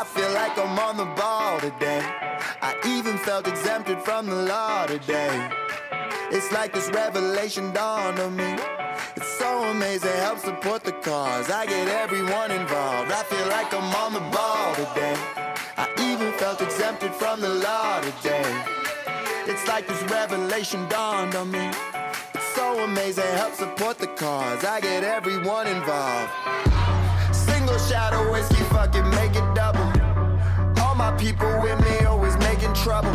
I feel like I'm on the ball today. I even felt exempted from the law today. It's like this revelation dawned on me. It's so amazing, help support the cause. I get everyone involved. I feel like I'm on the ball today. I even felt exempted from the law today. It's like this revelation dawned on me. It's so amazing, help support the cause. I get everyone involved. Shot of whiskey, fucking make it double. All my people with me, always making trouble.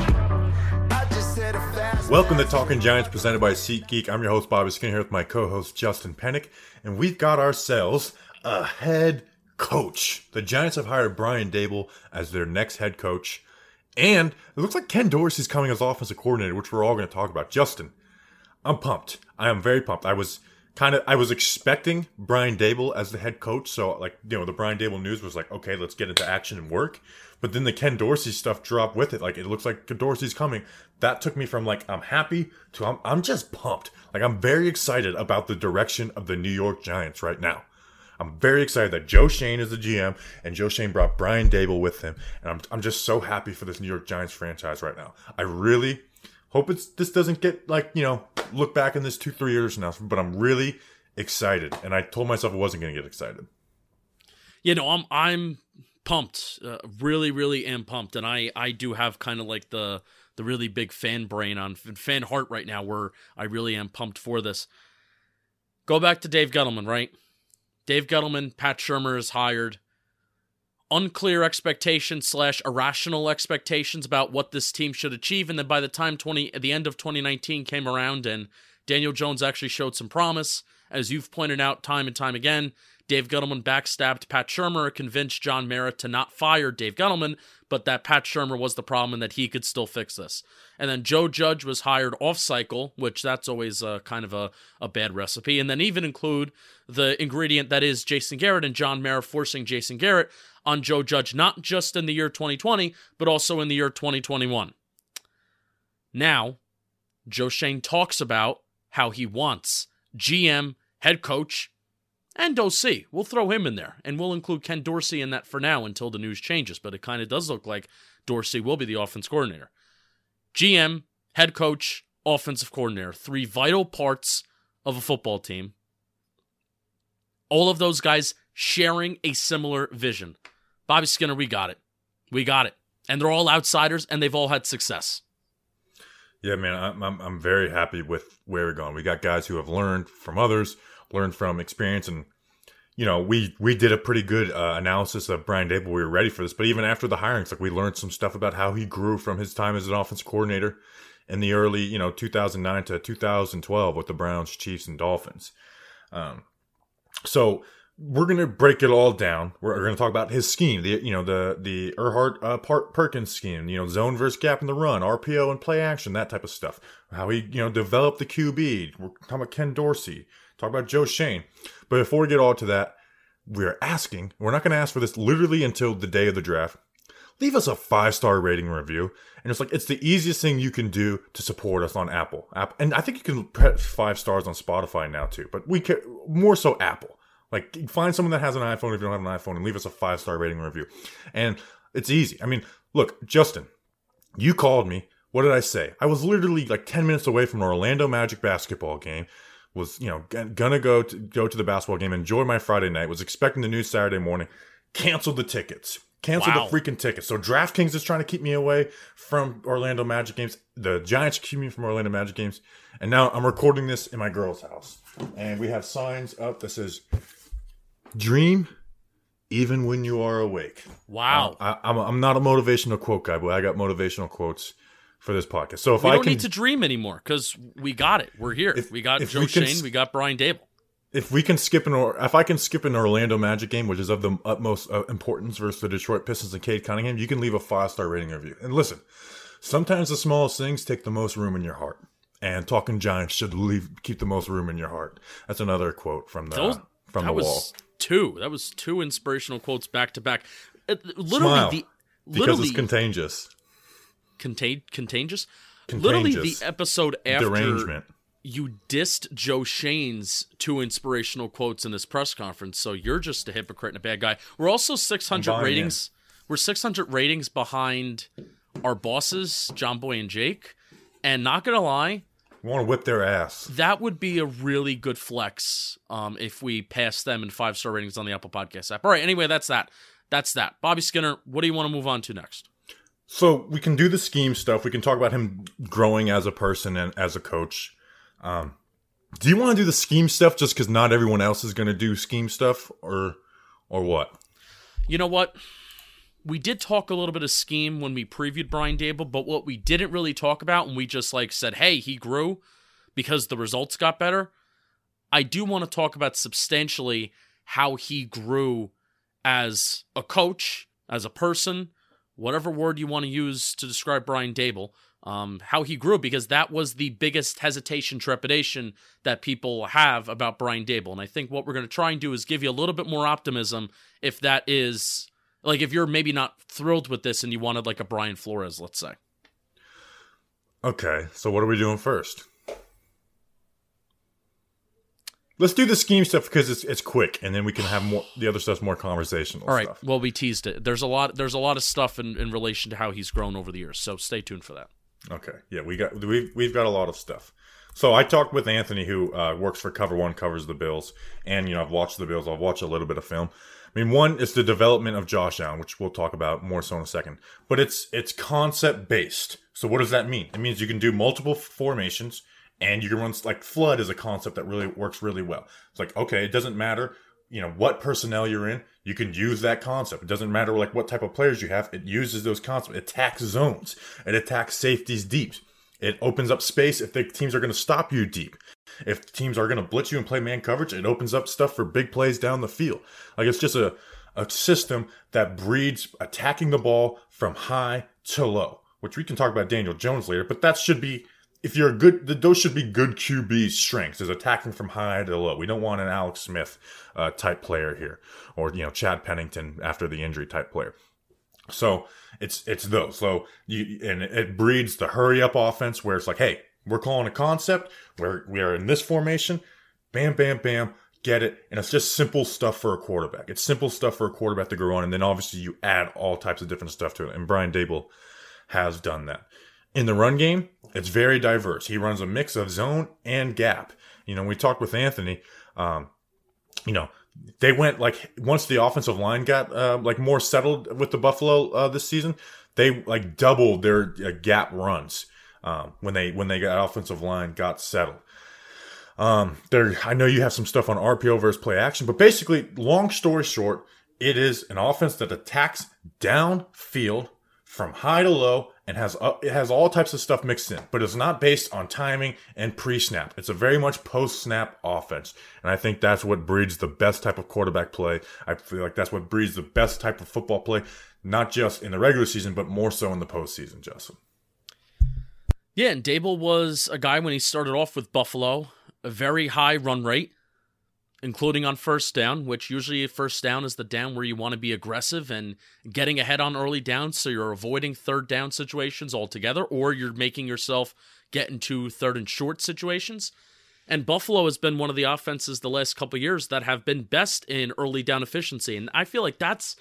Welcome to Talking Giants presented by SeatGeek. I'm your host, Bobby Skinner, here with my co host, Justin Pennick, and we've got ourselves a head coach. The Giants have hired Brian Daboll as their next head coach, and it looks like Ken Dorsey's coming as offensive coordinator, which we're all going to talk about. Justin, I'm pumped. I am very pumped. I was kind of I was expecting Brian Daboll as the head coach, so like you know the Brian Daboll news was like, okay, let's get into action and work. But then the Ken Dorsey stuff dropped with it. Like it looks like Dorsey's coming. That took me from like I'm happy to I'm I'm just pumped. Like I'm very excited about the direction of the New York Giants right now. I'm very excited that Joe Schoen is the GM and Joe Schoen brought Brian Daboll with him. And I'm, I'm just so happy for this New York Giants franchise right now. I really hope it's this doesn't get like, you know, look back in this two, three years now, but I'm really excited. And I told myself I wasn't going to get excited. you know i'm i'm pumped. Uh, really really am pumped. And i i do have kind of like the the really big fan brain on fan heart right now where i really am pumped for this. Go back to dave gettleman right? Dave gettleman pat shurmur is hired unclear expectations slash irrational expectations about what this team should achieve. And then by the time 20 at the end of 2019 came around and daniel jones actually showed some promise as you've pointed out time and time again Dave Gettleman backstabbed Pat Shurmur, convinced John Mara to not fire Dave Gettleman, but that Pat Shurmur was the problem and that he could still fix this. And then Joe Judge was hired off cycle, which that's always a, kind of a, a bad recipe. And then even include the ingredient that is Jason Garrett and John Mara forcing Jason Garrett on Joe Judge, not just in the year 2020, but also in the year 2021. Now, Joe Schoen talks about how he wants GM, head coach, and OC. We'll throw him in there, and we'll include Ken Dorsey in that for now until the news changes. But it kind of does look like Dorsey will be the offense coordinator. GM, head coach, offensive coordinator, three vital parts of a football team. All of those guys sharing a similar vision. Bobby Skinner, we got it. We got it. And they're all outsiders, and they've all had success. Yeah, man, I'm, I'm, I'm very happy with where we're going. We got guys who have learned from others, learned from experience, and you know, we we did a pretty good uh, analysis of Brian Daboll. We were ready for this, but even after the hirings, like we learned some stuff about how he grew from his time as an offensive coordinator in the early, you know, 2009 to 2012 with the Browns, Chiefs, and Dolphins. Um, so we're gonna break it all down. We're, gonna talk about his scheme, the you know the the Erhardt uh, Perkins scheme, you know, zone versus gap in the run, RPO and play action, that type of stuff. How he you know developed the QB. We're talking about Ken Dorsey. Talk about Joe Schoen. But before we get all to that, we're asking. We're not gonna ask for this literally until the day of the draft. Leave us a five star rating review. And it's like it's the easiest thing you can do to support us on Apple. App, and I think you can put five stars on Spotify now too. But we can more so Apple. Like find someone that has an iPhone if you don't have an iPhone and leave us a five star rating review. And it's easy. I mean, look, Justin, you called me. What did I say? I was literally like 10 minutes away from an Orlando Magic basketball game. Was, you know, g- gonna go to go to the basketball game, enjoy my Friday night, was expecting the news Saturday morning, canceled the tickets. Canceled Wow. the freaking tickets. So DraftKings is trying to keep me away from Orlando Magic games. The Giants keep me from Orlando Magic games. And now I'm recording this in my girl's house. And we have signs up that says dream even when you are awake. Wow. I, I'm, I'm not a motivational quote guy, but I got motivational quotes for this podcast. So if we I don't can, need to dream anymore because we got it. We're here. If- we got Joe we Schoen. we got Brian Daboll. if we can skip an or if I can skip an Orlando Magic game, which is of the utmost uh, importance versus the Detroit Pistons and Cade Cunningham, you can leave a five star rating review. And listen, sometimes the smallest things take the most room in your heart. And talking Giants should leave keep the most room in your heart. That's another quote from the Those, from that the was wall. two. That was two inspirational quotes back to back. Literally Smile, the Because literally it's contagious. Contain contagious. Literally the episode after Derangement. you dissed Joe Schoen's two inspirational quotes in this press conference, so you're just a hypocrite and a bad guy. We're also 600 ratings. We're we're 600 ratings behind our bosses, John Boy and Jake. And not gonna lie, We want to whip their ass. that would be a really good flex um, if we pass them in five star ratings on the Apple Podcast app. All right, anyway, that's that. That's that. Bobby Skinner, what do you want to move on to next? So we can do the scheme stuff. We can talk about him growing as a person and as a coach. Um, do you want to do the scheme stuff just because not everyone else is going to do scheme stuff, or or what? You know what? We did talk a little bit of scheme when we previewed Brian Daboll, but what we didn't really talk about, and we just like said, hey, he grew because the results got better. I do want to talk about substantially how he grew as a coach, as a person, whatever word you want to use to describe Brian Daboll, um, how he grew, because that was the biggest hesitation, trepidation that people have about Brian Daboll. And I think what we're going to try and do is give you a little bit more optimism if that is, like, if you're maybe not thrilled with this and you wanted, like, a Brian Flores, let's say. Okay, so what are we doing first? Let's do the scheme stuff because it's it's quick, and then we can have more. The other stuff's more conversational. All right. stuff. Well, we teased it. There's a lot. There's a lot of stuff in, in relation to how he's grown over the years. So stay tuned for that. Okay. Yeah, we got we've we've got a lot of stuff. So I talked with Anthony, who uh, works for Cover One, covers the Bills, and you know I've watched the Bills. I've watched a little bit of film. I mean, one is the development of Josh Allen, which we'll talk about more so in a second. But it's it's concept based. So what does that mean? It means you can do multiple formations, and you can run like flood is a concept that really works really well. It's like okay, it doesn't matter you know what personnel you're in you can use that concept. It doesn't matter like what type of players you have it uses those concepts. It attacks zones. It attacks safeties deep it opens up space if the teams are going to stop you deep. If teams are going to blitz you and play man coverage it opens up stuff for big plays down the field. Like it's just a, a system that breeds attacking the ball from high to low which we can talk about daniel jones later but that should be if you're a good, those should be good QB strengths, is attacking from high to low. We don't want an Alex Smith uh, type player here, or you know Chad Pennington after the injury type player. So it's it's those. So you and it breeds the hurry up offense where it's like, hey, we're calling a concept where we are in this formation, bam, bam, bam, get it, and it's just simple stuff for a quarterback. It's simple stuff for a quarterback to grow on, and then obviously you add all types of different stuff to it. And Brian Daboll has done that. In the run game, it's very diverse. He runs a mix of zone and gap. You know, we talked with Anthony. Um, you know, they went like once the offensive line got uh, like more settled with the Buffalo uh, this season, they like doubled their uh, gap runs um, when they when they got offensive line got settled. Um, there, I know you have some stuff on RPO versus play action, but basically, long story short, it is an offense that attacks downfield from high to low and has uh, it has all types of stuff mixed in, but it's not based on timing and pre-snap. It's a very much post-snap offense, and I think that's what breeds the best type of quarterback play. I feel like that's what breeds the best type of football play, not just in the regular season, but more so in the postseason. Justin. Yeah, and Daboll was a guy when he started off with Buffalo, a very high run rate, including on first down, which usually first down is the down where you want to be aggressive and getting ahead on early downs, so you're avoiding third down situations altogether, or you're making yourself get into third and short situations. And Buffalo has been one of the offenses the last couple years that have been best in early down efficiency, and I feel like that's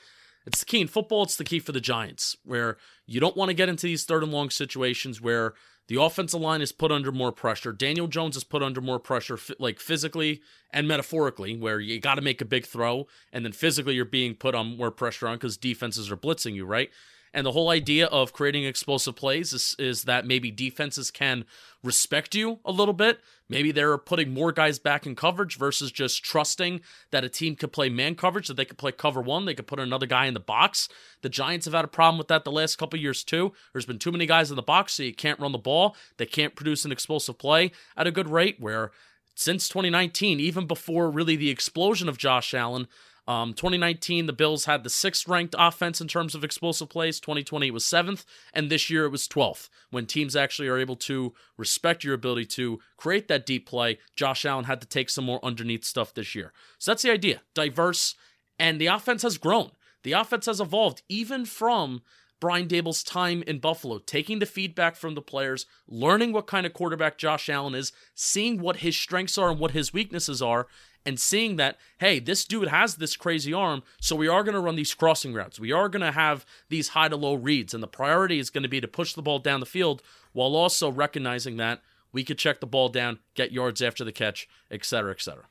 it's the key in football. It's the key for the Giants, where you don't want to get into these third and long situations where the offensive line is put under more pressure. Daniel Jones is put under more pressure, like physically and metaphorically, where you got to make a big throw, and then physically you're being put on more pressure on because defenses are blitzing you, right? And the whole idea of creating explosive plays is, is that maybe defenses can respect you a little bit. Maybe they're putting more guys back in coverage versus just trusting that a team could play man coverage, that they could play cover one, they could put another guy in the box. The Giants have had a problem with that the last couple years too. There's been too many guys in the box, so you can't run the ball. They can't produce an explosive play at a good rate. Where since 2019, even before really the explosion of Josh Allen, um, 2019, the Bills had the sixth ranked offense in terms of explosive plays. 2020 it was seventh, and this year it was 12th. When teams actually are able to respect your ability to create that deep play, Josh Allen had to take some more underneath stuff this year. So that's the idea diverse, and the offense has grown. The offense has evolved even from Brian Daboll's time in Buffalo, taking the feedback from the players, learning what kind of quarterback Josh Allen is, seeing what his strengths are and what his weaknesses are, and seeing that, hey, this dude has this crazy arm, so we are going to run these crossing routes. We are going to have these high to low reads, and the priority is going to be to push the ball down the field while also recognizing that we could check the ball down, get yards after the catch, et cetera, et cetera.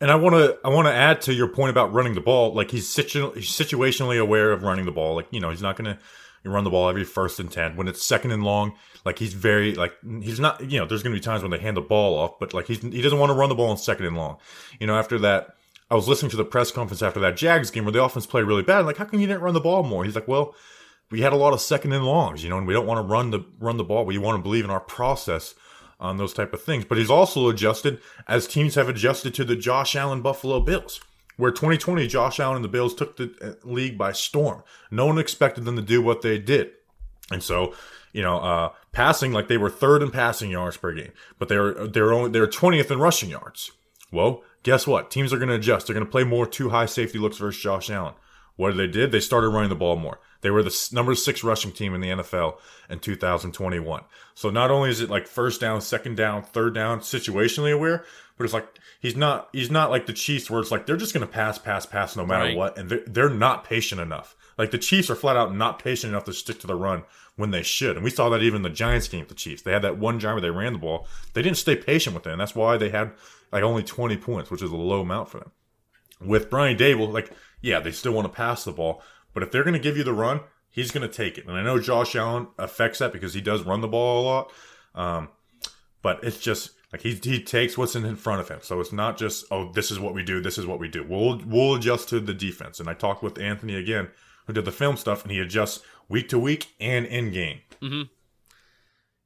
And I want to I want to add to your point about running the ball. Like he's, situ- he's situationally aware of running the ball. Like you know he's not going to run the ball every first and ten when it's second and long. Like he's very like he's not you know there's going to be times when they hand the ball off, but like he's he doesn't want to run the ball in second and long. You know after that I was listening to the press conference after that Jags game where the offense played really bad. Like how come you didn't run the ball more? He's like well we had a lot of second and longs, you know, and we don't want to run the run the ball. We want to believe in our process on those type of things. But he's also adjusted as teams have adjusted to the Josh Allen Buffalo Bills, where 2020 Josh Allen and the Bills took the uh, league by storm. No one expected them to do what they did, and so you know, uh, passing like they were third in passing yards per game, but they're they're only they're 20th in rushing yards. Well, guess what? Teams are going to adjust. They're going to play more two high safety looks versus Josh Allen. What did they did? They started running the ball more. They were the number six rushing team in the NFL in 2021. So not only is it like first down, second down, third down, situationally aware, but it's like he's not he's not like the Chiefs where it's like they're just going to pass, pass, pass no matter right. what, and they're, they're not patient enough. Like the Chiefs are flat out not patient enough to stick to the run when they should, and we saw that even in the Giants game with the Chiefs. They had that one drive where they ran the ball. They didn't stay patient with it, and that's why they had like only 20 points, which is a low amount for them. With Brian Daboll, like yeah, they still want to pass the ball, but if they're going to give you the run, he's going to take it. And I know Josh Allen affects that because he does run the ball a lot. Um, but it's just like he he takes what's in front of him. So it's not just oh this is what we do, this is what we do. We'll we'll adjust to the defense. And I talked with Anthony again, who did the film stuff, and he adjusts week to week and in game. Mm-hmm.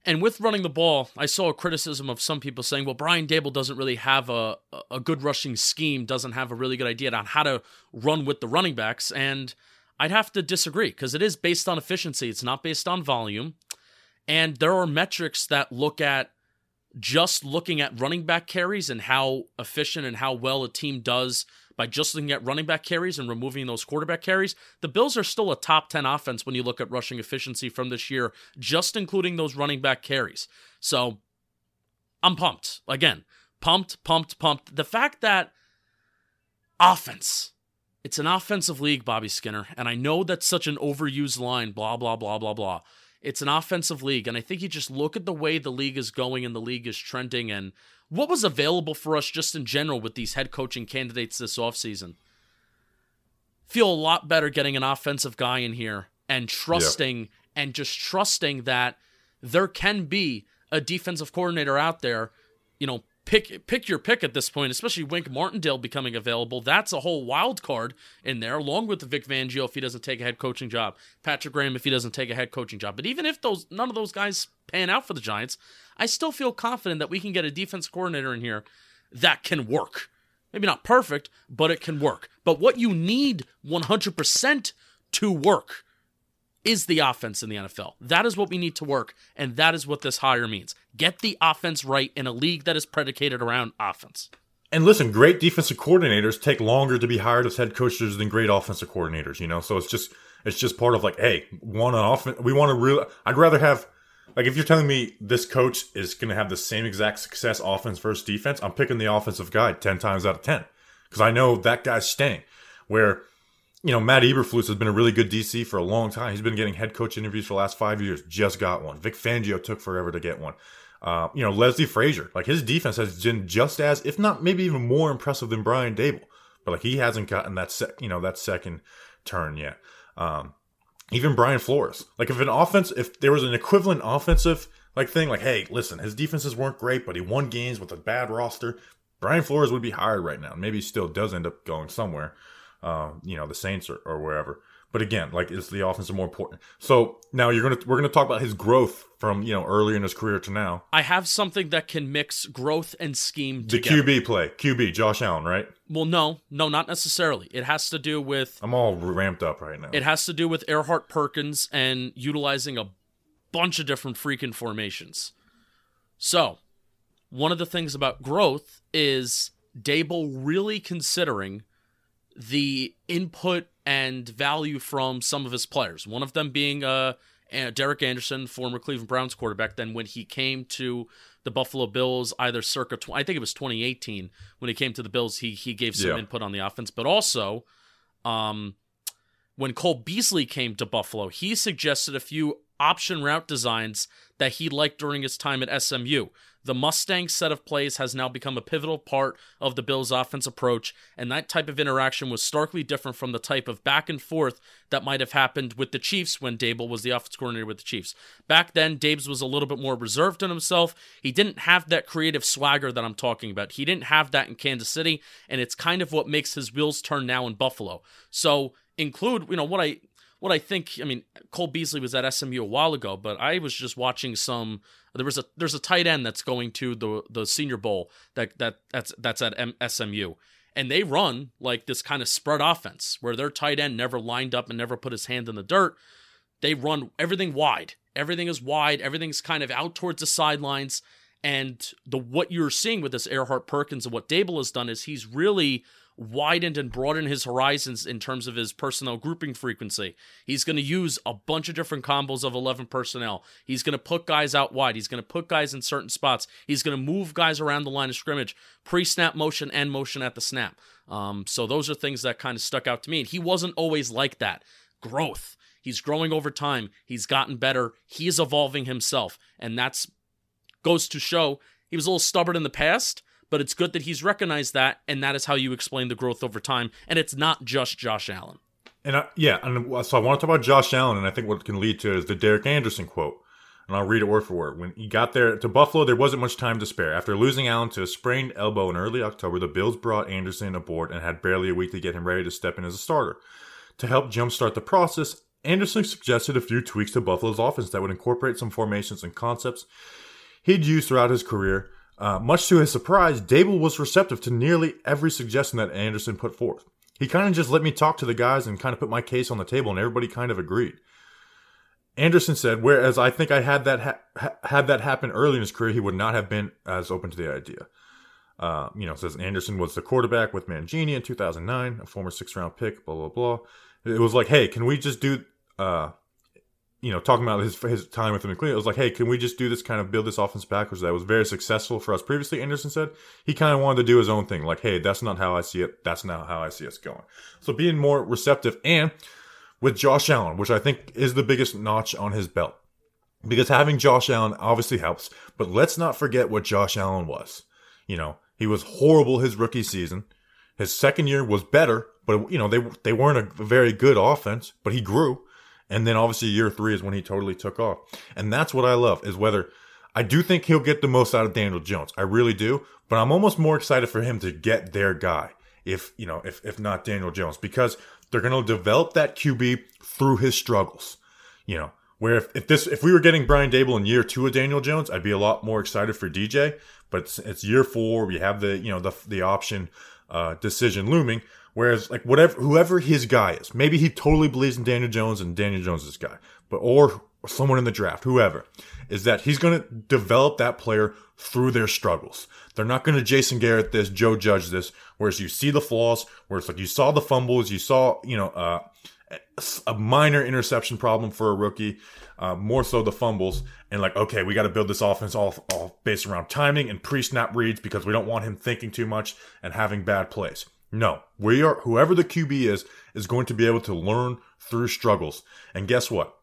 And with running the ball, I saw a criticism of some people saying, well, Brian Daboll doesn't really have a, a good rushing scheme, doesn't have a really good idea on how to run with the running backs. And I'd have to disagree because it is based on efficiency, it's not based on volume. And there are metrics that look at just looking at running back carries and how efficient and how well a team does by just looking at running back carries and removing those quarterback carries, the Bills are still a top 10 offense when you look at rushing efficiency from this year, just including those running back carries. So I'm pumped. Again, pumped, pumped, pumped. The fact that offense, it's an offensive league, Bobby Skinner, and I know that's such an overused line, blah, blah, blah, blah, blah. It's an offensive league, and I think you just look at the way the league is going and the league is trending and what was available for us just in general with these head coaching candidates this offseason. Feel a lot better getting an offensive guy in here and trusting yeah. and just trusting that there can be a defensive coordinator out there, you know, pick pick your pick at this point, especially Wink Martindale becoming available. That's a whole wild card in there, along with Vic Fangio if he doesn't take a head coaching job, Patrick Graham if he doesn't take a head coaching job. But even if those none of those guys pan out for the Giants, I still feel confident that we can get a defense coordinator in here that can work. Maybe not perfect, but it can work. But what you need 100% to work is the offense in the NFL. That is what we need to work, and that is what this hire means. Get the offense right in a league that is predicated around offense. And listen, great defensive coordinators take longer to be hired as head coaches than great offensive coordinators, you know? So it's just it's just part of like, hey, one off we want to really I'd rather have like if you're telling me this coach is going to have the same exact success offense versus defense, I'm picking the offensive guy 10 times out of 10 because I know that guy's staying. Where you know, Matt Eberflus has been a really good DC for a long time. He's been getting head coach interviews for the last five years. Just got one. Vic Fangio took forever to get one. Uh, you know, Leslie Frazier, like his defense has been just as, if not maybe even more impressive than Brian Daboll, But like he hasn't gotten that sec, you know, that second turn yet. Um, even Brian Flores, like if an offense, if there was an equivalent offensive like thing, like hey, listen, his defenses weren't great, but he won games with a bad roster. Brian Flores would be hired right now. Maybe he still does end up going somewhere uh, you know, the Saints or, or wherever. But again, like is the offense more important? So now you're gonna we're gonna talk about his growth from you know earlier in his career to now. I have something that can mix growth and scheme. The together. QB play, QB Josh Allen, right? Well, no, no, not necessarily. It has to do with. I'm all ramped up right now. It has to do with Erhardt Perkins and utilizing a bunch of different freaking formations. So, one of the things about growth is Daboll really considering the input and value from some of his players. One of them being uh, Derek Anderson, former Cleveland Browns quarterback. Then when he came to the Buffalo Bills, either circa I think it was 2018 when he came to the Bills, he he gave some Yeah. input on the offense, but also. Um, when Cole Beasley came to Buffalo, he suggested a few option route designs that he liked during his time at SMU. The Mustang set of plays has now become a pivotal part of the Bills' offense approach, and that type of interaction was starkly different from the type of back and forth that might have happened with the Chiefs when Daboll was the offense coordinator with the Chiefs. Back then, Dabes was a little bit more reserved in himself. He didn't have that creative swagger that I'm talking about. He didn't have that in Kansas City, and it's kind of what makes his wheels turn now in Buffalo. So include, you know, what I what I think. I mean, Cole Beasley was at SMU a while ago, but I was just watching some. There was a there's a tight end that's going to the the Senior Bowl that that that's that's at M- SMU, and they run like this kind of spread offense where their tight end never lined up and never put his hand in the dirt. They run everything wide. Everything is wide. Everything's kind of out towards the sidelines. And the what you're seeing with this Erhardt Perkins and what Daboll has done is he's really widened and broadened his horizons in terms of his personnel grouping frequency. He's going to use a bunch of different combos of 11 personnel. He's going to put guys out wide. He's going to put guys in certain spots. He's going to move guys around the line of scrimmage, pre snap motion and motion at the snap. Um, so those are things that kind of stuck out to me. And he wasn't always like that. Growth. He's growing over time. He's gotten better. He's evolving himself. And that's goes to show he was a little stubborn in the past, but it's good that he's recognized that, and that is how you explain the growth over time. And it's not just Josh Allen. And I, yeah, and so I want to talk about Josh Allen, and I think what can lead to is the Derek Anderson quote. And I'll read it word for word. When he got there to Buffalo, there wasn't much time to spare. After losing Allen to a sprained elbow in early October, the Bills brought Anderson aboard and had barely a week to get him ready to step in as a starter. To help jumpstart the process, Anderson suggested a few tweaks to Buffalo's offense that would incorporate some formations and concepts he'd used throughout his career. Uh, much to his surprise, Daboll was receptive to nearly every suggestion that Anderson put forth. He kind of just let me talk to the guys and kind of put my case on the table, and everybody kind of agreed. Anderson said, whereas I think I had that ha- ha- had that happen early in his career, he would not have been as open to the idea. Uh, you know, says Anderson was the quarterback with Mangini in 2009, a former six round pick, blah, blah, blah. It was like, hey, can we just do, uh, you know, talking about his his time with in Cleveland, it was like, hey, can we just do this kind of build this offense backwards that was very successful for us previously? Anderson said he kind of wanted to do his own thing, like, hey, that's not how I see it. That's not how I see us going. So being more receptive and with Josh Allen, which I think is the biggest notch on his belt, because having Josh Allen obviously helps. But let's not forget what Josh Allen was. You know, he was horrible his rookie season. His second year was better, but you know they they weren't a very good offense, but he grew. And then obviously year three is when he totally took off. And that's what I love is whether I do think he'll get the most out of Daniel Jones. I really do. But I'm almost more excited for him to get their guy. If, you know, if, if not Daniel Jones, because they're going to develop that QB through his struggles. You know, where if, if this, if we were getting Brian Daboll in year two of Daniel Jones, I'd be a lot more excited for DJ. But it's, it's year four. We have the, you know, the, the option, uh, decision looming. Whereas, like, whatever, whoever his guy is, maybe he totally believes in Daniel Jones and Daniel Jones is guy, but, or someone in the draft, whoever, is that he's going to develop that player through their struggles. They're not going to Jason Garrett this, Joe Judge this, whereas you see the flaws, where it's like you saw the fumbles, you saw, you know, uh, a minor interception problem for a rookie, uh, more so the fumbles, and like, okay, we got to build this offense all, all based around timing and pre-snap reads because we don't want him thinking too much and having bad plays. No, we are whoever the QB is is going to be able to learn through struggles. And guess what?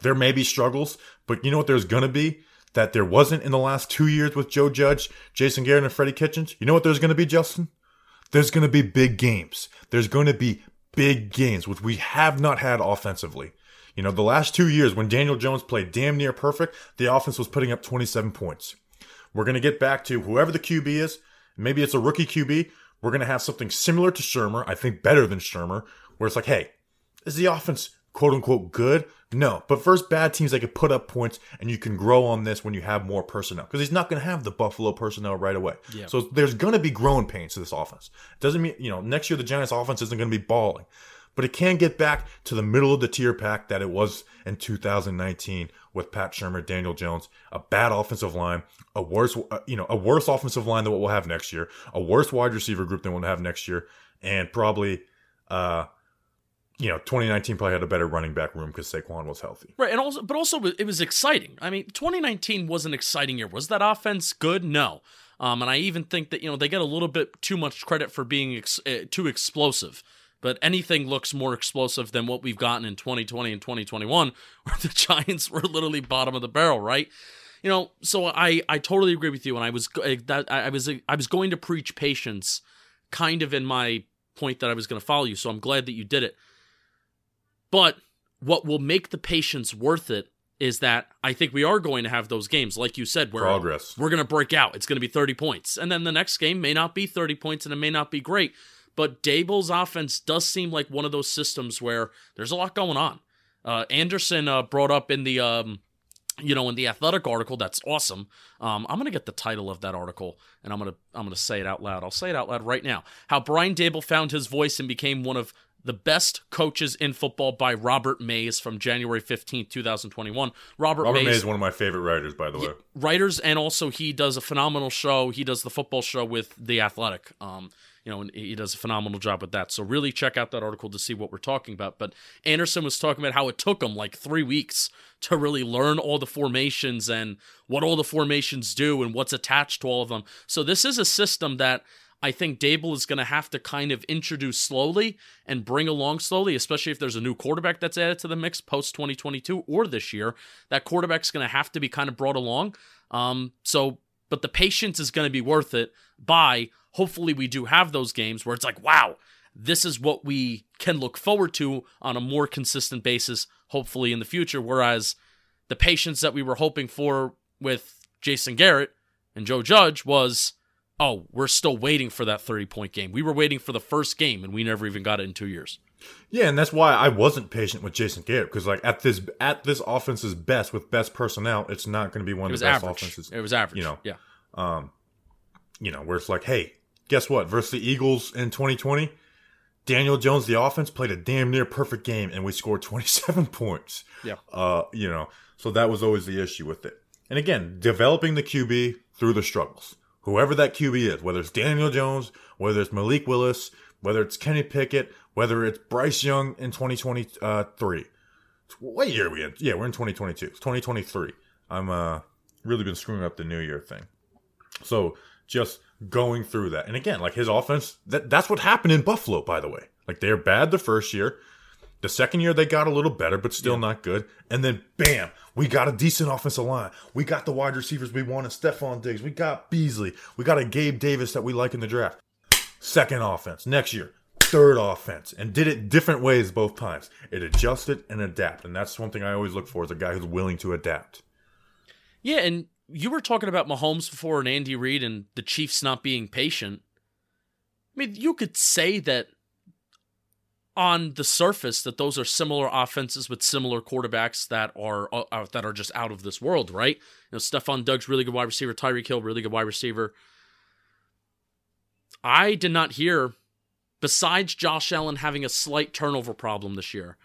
There may be struggles, but you know what there's going to be that there wasn't in the last 2 years with Joe Judge, Jason Garrett and Freddie Kitchens? You know what there's going to be, Justin? There's going to be big games. There's going to be big games which we have not had offensively. You know, the last 2 years when Daniel Jones played damn near perfect, the offense was putting up 27 points. We're going to get back to whoever the QB is. Maybe it's a rookie QB. We're going to have something similar to Shurmur, I think better than Shurmur, where it's like, hey, is the offense quote unquote good? No, but first bad teams they can put up points and you can grow on this when you have more personnel because he's not going to have the Buffalo personnel right away. Yeah. So there's going to be growing pains to this offense. Doesn't mean, you know, next year the Giants offense isn't going to be balling, but it can get back to the middle of the tier pack that it was in 2019 with Pat Shurmur, Daniel Jones, a bad offensive line, a worse, uh, you know, a worse offensive line than what we'll have next year, a worse wide receiver group than we'll have next year, and probably, uh, you know, 2019 probably had a better running back room because Saquon was healthy. Right, and also, but also it was exciting. I mean, 2019 was an exciting year. Was that offense good? No. Um, and I even think that you know they get a little bit too much credit for being ex- uh, too explosive. But anything looks more explosive than what we've gotten in 2020 and 2021, where the Giants were literally bottom of the barrel, right? You know, so I I totally agree with you, and I was that I was I was going to preach patience, kind of in my point that I was going to follow you. So I'm glad that you did it. But what will make the patience worth it is that I think we are going to have those games, like you said, where Progress. we're going to break out. It's going to be 30 points. And then the next game may not be 30 points and it may not be great. But Daboll's offense does seem like one of those systems where there's a lot going on. Uh, Anderson uh, brought up in the. Um, you know, in the athletic article, that's awesome. Um, I'm gonna get the title of that article, and I'm gonna I'm gonna say it out loud. I'll say it out loud right now. How Brian Daboll found his voice and became one of the Best Coaches in Football by Robert Mays from January 15th, 2021. Robert, Robert Mays, May is one of my favorite writers, by the way. writers, and also he does a phenomenal show. He does the football show with The Athletic. Um, you know, and he does a phenomenal job with that. So really check out that article to see what we're talking about. But Anderson was talking about how it took him like three weeks to really learn all the formations and what all the formations do and what's attached to all of them. So this is a system that I think Daboll is going to have to kind of introduce slowly and bring along slowly, especially if there's a new quarterback that's added to the mix post 2022 or this year. That quarterback's going to have to be kind of brought along. Um, so, but the patience is going to be worth it by hopefully we do have those games where it's like, wow, this is what we can look forward to on a more consistent basis, hopefully in the future. Whereas the patience that we were hoping for with Jason Garrett and Joe Judge was, oh, we're still waiting for that 30 point game. We were waiting for the first game and we never even got it in two years. Yeah, and that's why I wasn't patient with Jason Garrett because, like, at this at this offense's best with best personnel, it's not going to be one of the best average. offenses. It was average. You know, yeah. Um, you know, where it's like, hey, guess what? Versus the Eagles in 2020, Daniel Jones, the offense, played a damn near perfect game, and we scored 27 points. Yeah. Uh, you know, so that was always the issue with it. And again, developing the QB through the struggles. Whoever that QB is, whether it's Daniel Jones, whether it's Malik Willis, whether it's Kenny Pickett, whether it's Bryce Young in 2023. What year are we in? Yeah, we're in 2022. It's 2023. I'm uh really been screwing up the new year thing. So just going through that. And again, like his offense, that that's what happened in Buffalo, by the way. Like they're bad the first year. The second year they got a little better, but still not good. And then bam, we got a decent offensive line. We got the wide receivers we wanted, Stefon Diggs. We got Beasley. We got a Gabe Davis that we like in the draft. Second offense. Next year, third offense. And did it different ways both times. It adjusted and adapt. And that's one thing I always look for is a guy who's willing to adapt. Yeah, and you were talking about Mahomes before and Andy Reid and the Chiefs not being patient. I mean, you could say that on the surface that those are similar offenses with similar quarterbacks that are uh, that are just out of this world, right? You know, Stefon Doug's really good wide receiver, Tyreek Hill really good wide receiver. I did not hear, besides Josh Allen having a slight turnover problem this year,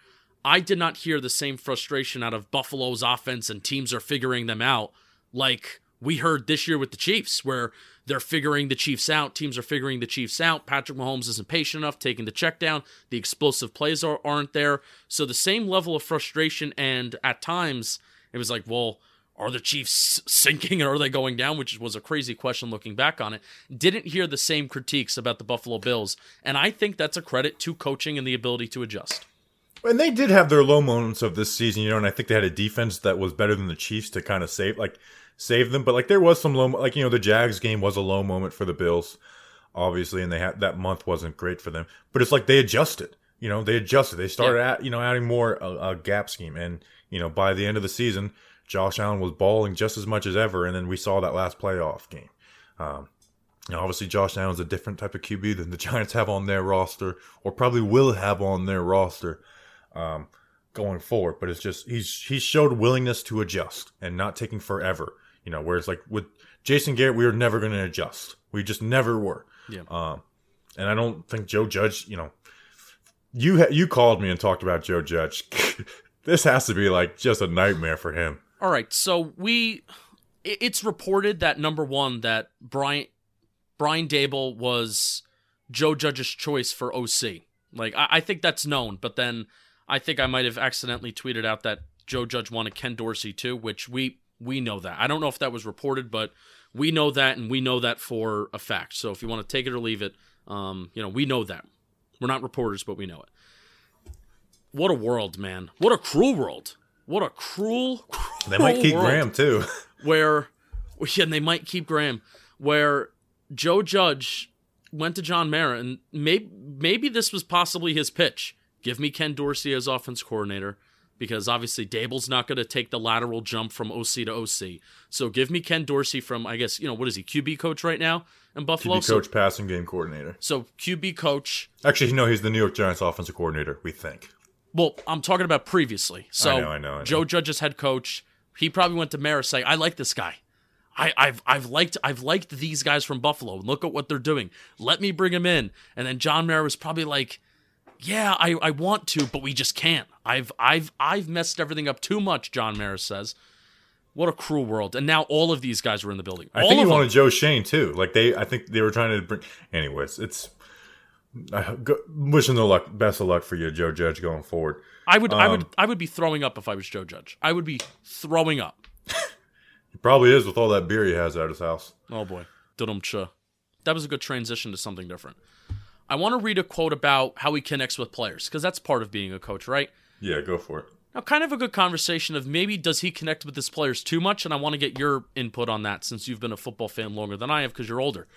I did not hear the same frustration out of Buffalo's offense and teams are figuring them out like we heard this year with the Chiefs, where they're figuring the Chiefs out. Teams are figuring the Chiefs out. Patrick Mahomes isn't patient enough, taking the check down. The explosive plays are, aren't there. So the same level of frustration, and at times it was like, well, are the Chiefs sinking or are they going down? Which was a crazy question looking back on it. Didn't hear the same critiques about the Buffalo Bills. And I think that's a credit to coaching and the ability to adjust. And they did have their low moments of this season, you know, and I think they had a defense that was better than the Chiefs to kind of save like save them. But like there was some low like, you know, the Jags game was a low moment for the Bills, obviously, and they had that month wasn't great for them. But it's like they adjusted. You know, they adjusted. They started Yeah. at you know, adding more a, a gap scheme. And, you know, by the end of the season, Josh Allen was balling just as much as ever, and then we saw that last playoff game. Um, now, obviously, Josh Allen's a different type of QB than the Giants have on their roster, or probably will have on their roster um, going forward. But it's just he's he showed willingness to adjust and not taking forever. You know, whereas like with Jason Garrett, we were never going to adjust. We just never were. Yeah. Um, and I don't think Joe Judge. You know, you ha- you called me and talked about Joe Judge. this has to be like just a nightmare for him. All right, so we it's reported that number one that Brian Brian Daboll was Joe Judge's choice for OC. Like I, I think that's known, but then I think I might have accidentally tweeted out that Joe Judge wanted Ken Dorsey too, which we we know that. I don't know if that was reported, but we know that, and we know that for a fact. So if you want to take it or leave it, um, you know, we know that. We're not reporters, but we know it. What a world, man! What a cruel world! What a cruel, cruel They might keep Graham too. where yeah, and they might keep Graham, where Joe Judge went to John Mara, and maybe maybe this was possibly his pitch. Give me Ken Dorsey as offense coordinator, because obviously Daboll's not going to take the lateral jump from OC to OC. So give me Ken Dorsey from I guess you know what is he QB coach right now in Buffalo? QB coach, passing game coordinator. So, so QB coach. Actually, no, he's the New York Giants offensive coordinator. We think. Well, I'm talking about previously. So I know, I know, I know. Joe Judge's head coach. He probably went to Mara saying, "I like this guy. I, I've I've liked I've liked these guys from Buffalo. Look at what they're doing. Let me bring him in." And then John Mara was probably like, "Yeah, I, I want to, but we just can't. I've I've I've messed everything up too much." John Maris says. What a cruel world! And now all of these guys are in the building. I all think he wanted Joe Schoen too. Like they, I think they were trying to bring. Anyways, it's. I go, wishing the luck, best of luck for you, Joe Judge, going forward. I would I would Um, I would be throwing up if I was Joe Judge. I would be throwing up. He probably is with all that beer he has at his house. Oh boy. Dum-cha. That was a good transition to something different. I want to read a quote about how he connects with players because that's part of being a coach, right? Yeah, go for it. Now, kind of a good conversation of maybe does he connect with his players too much? And I want to get your input on that since you've been a football fan longer than I have because you're older.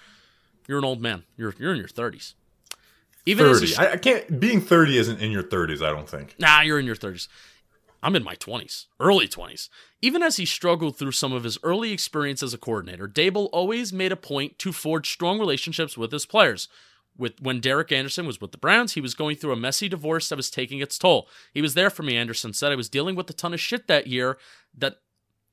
You're an old man. You're you're in your 30s. Even as a. I, I can't. Being thirty isn't in your thirties. I don't think. Nah, you're in your 30s. I'm in my 20s, early 20s. Even as he struggled through some of his early experience as a coordinator, Dable always made a point to forge strong relationships with his players. With when Derek Anderson was with the Browns, he was going through a messy divorce that was taking its toll. He was there for me, Anderson said. I was dealing with a ton of shit that year that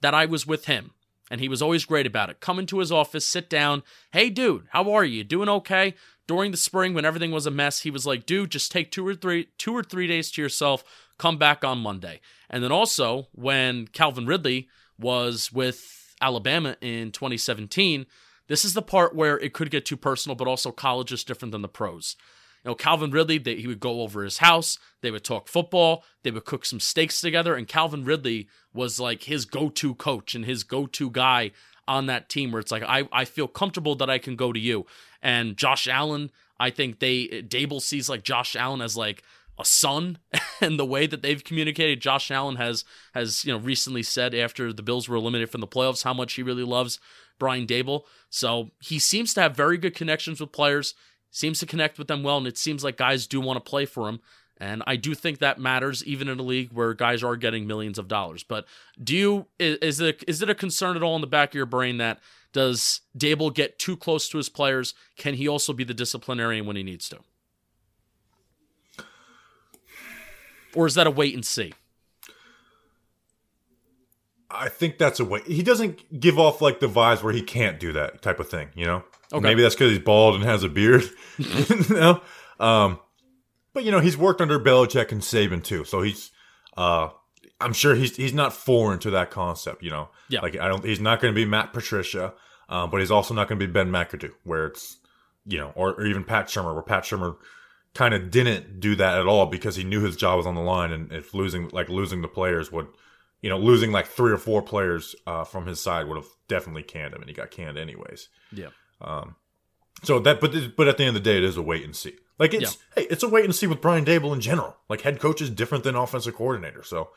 that I was with him. And he was always great about it. Come into his office, sit down. Hey, dude, how are you? Doing okay? During the spring, when everything was a mess, he was like, dude, just take two or three, two or three days to yourself. Come back on Monday. And then also, when Calvin Ridley was with Alabama in 2017, this is the part where it could get too personal, but also college is different than the pros. You know, Calvin Ridley, they, he would go over his house, they would talk football, they would cook some steaks together, and Calvin Ridley was like his go-to coach and his go-to guy on that team where it's like, I, I feel comfortable that I can go to you. And Josh Allen, I think they Daboll sees like Josh Allen as like a son and the way that they've communicated Josh Allen has has you know recently said after the Bills were eliminated from the playoffs how much he really loves Brian Daboll. So he seems to have very good connections with players, seems to connect with them well, and it seems like guys do want to play for him. And I do think that matters even in a league where guys are getting millions of dollars. But do you is, it is it a concern at all in the back of your brain that does Daboll get too close to his players? Can he also be the disciplinarian when he needs to? Or is that a wait and see? I think that's a way. He doesn't give off like the vibes where he can't do that type of thing. You know. Okay. Maybe that's because he's bald and has a beard. you know. Um, but you know he's worked under Belichick and Saban too, so he's. Uh, I'm sure he's he's not foreign to that concept. You know. Yeah. Like I don't. He's not going to be Matt Patricia, uh, but he's also not going to be Ben McAdoo, where it's you know, or, or even Pat Shurmur, where Pat Shurmur kind of didn't do that at all because he knew his job was on the line, and if losing like losing the players would, you know, losing like three or four players uh, from his side would have definitely canned him, and he got canned anyways. Yeah. Um, So that, but but at the end of the day, it is a wait and see. Like it's hey, it's a wait and see with Brian Daboll in general. Like head coach is different than offensive coordinator. So,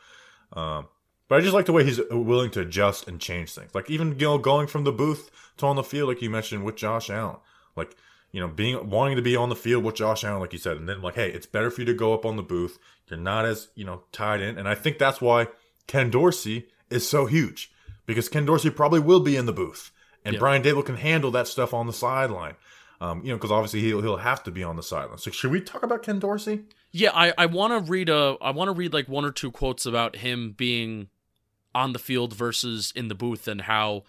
um, but I just like the way he's willing to adjust and change things. Like even you know going from the booth to on the field, like you mentioned with Josh Allen. Like you know being wanting to be on the field with Josh Allen, like you said, and then like hey, it's better for you to go up on the booth. You're not as you know tied in, and I think that's why Ken Dorsey is so huge because Ken Dorsey probably will be in the booth, and Yeah. Brian Daboll can handle that stuff on the sideline. Um, you know, because obviously he'll he'll have to be on the sideline. So should we talk about Ken Dorsey? Yeah, I, I want to read a I want to read like one or two quotes about him being on the field versus in the booth and how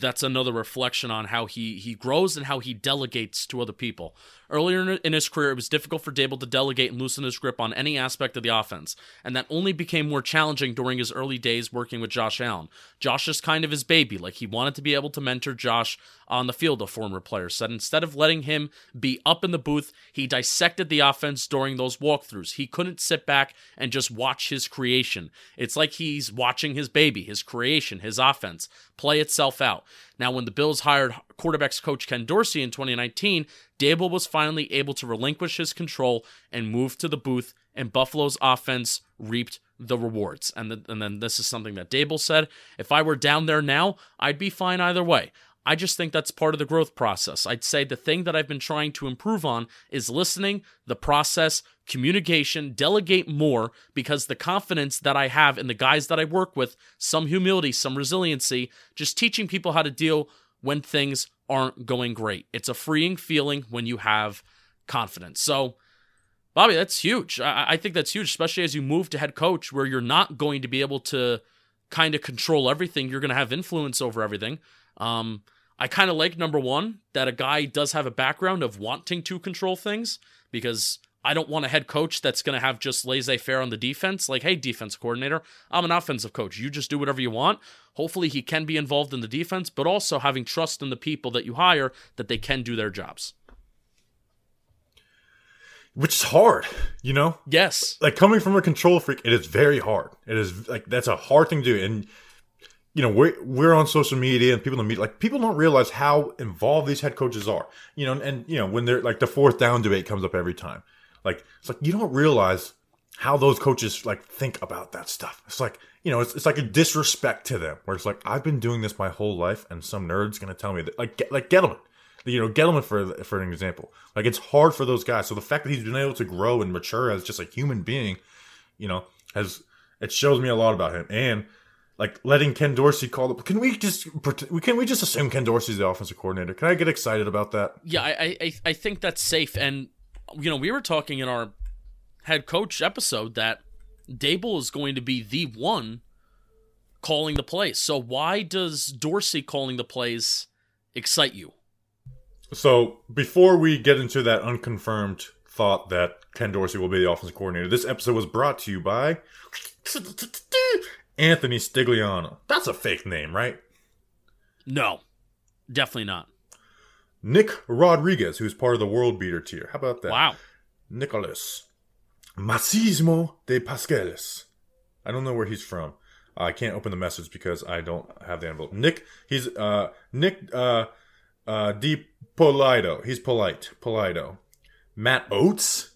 that's another reflection on how he he grows and how he delegates to other people. Earlier in his career, it was difficult for Daboll to delegate and loosen his grip on any aspect of the offense, and that only became more challenging during his early days working with Josh Allen. Josh is kind of his baby, like he wanted to be able to mentor Josh on the field, a former player said. Instead of letting him be up in the booth, he dissected the offense during those walkthroughs. He couldn't sit back and just watch his creation. It's like he's watching his baby, his creation, his offense play itself out. Now, when the Bills hired quarterbacks coach Ken Dorsey in 2019, Daboll was finally able to relinquish his control and move to the booth, and Buffalo's offense reaped the rewards. And, the, and then this is something that Daboll said if I were down there now, I'd be fine either way. I just think that's part of the growth process. I'd say the thing that I've been trying to improve on is listening, the process, communication, delegate more because the confidence that I have in the guys that I work with, some humility, some resiliency, just teaching people how to deal when things aren't going great. It's a freeing feeling when you have confidence. So, Bobby, that's huge. I, I think that's huge, especially as you move to head coach where you're not going to be able to kind of control everything. You're going to have influence over everything. Um, I kind of like number one that a guy does have a background of wanting to control things because I don't want a head coach that's going to have just laissez faire on the defense. Like, hey, defense coordinator, I'm an offensive coach. You just do whatever you want. Hopefully, he can be involved in the defense, but also having trust in the people that you hire that they can do their jobs. Which is hard, you know? Yes. Like coming from a control freak, it is very hard. It is like that's a hard thing to do. And you know, we're we're on social media and people in the media like people don't realize how involved these head coaches are. You know, and, and you know, when they're like the fourth down debate comes up every time. Like it's like you don't realize how those coaches like think about that stuff. It's like, you know, it's, it's like a disrespect to them where it's like, I've been doing this my whole life and some nerd's going to tell me that like, like Gettleman, you know, Gettleman for, for an example, like it's hard for those guys. So the fact that he's been able to grow and mature as just a human being, you know, has, it shows me a lot about him. And like letting Ken Dorsey call the, can we just, can we just assume Ken Dorsey's the offensive coordinator? Can I get excited about that? Yeah, I, I, I think that's safe. And, you know, we were talking in our head coach episode that Daboll is going to be the one calling the plays. So why does Dorsey calling the plays excite you? So before we get into that unconfirmed thought that Ken Dorsey will be the offensive coordinator, this episode was brought to you by Anthony Stigliano. That's a fake name, right? No, definitely not. Nick Rodriguez, who's part of the World Beater tier. How about that? Wow. Nicholas Massimo de Pasquales. I don't know where he's from. I can't open the message because I don't have the envelope. Nick, he's uh Nick uh uh Di Polito. He's polite. Polito. Matt Oates.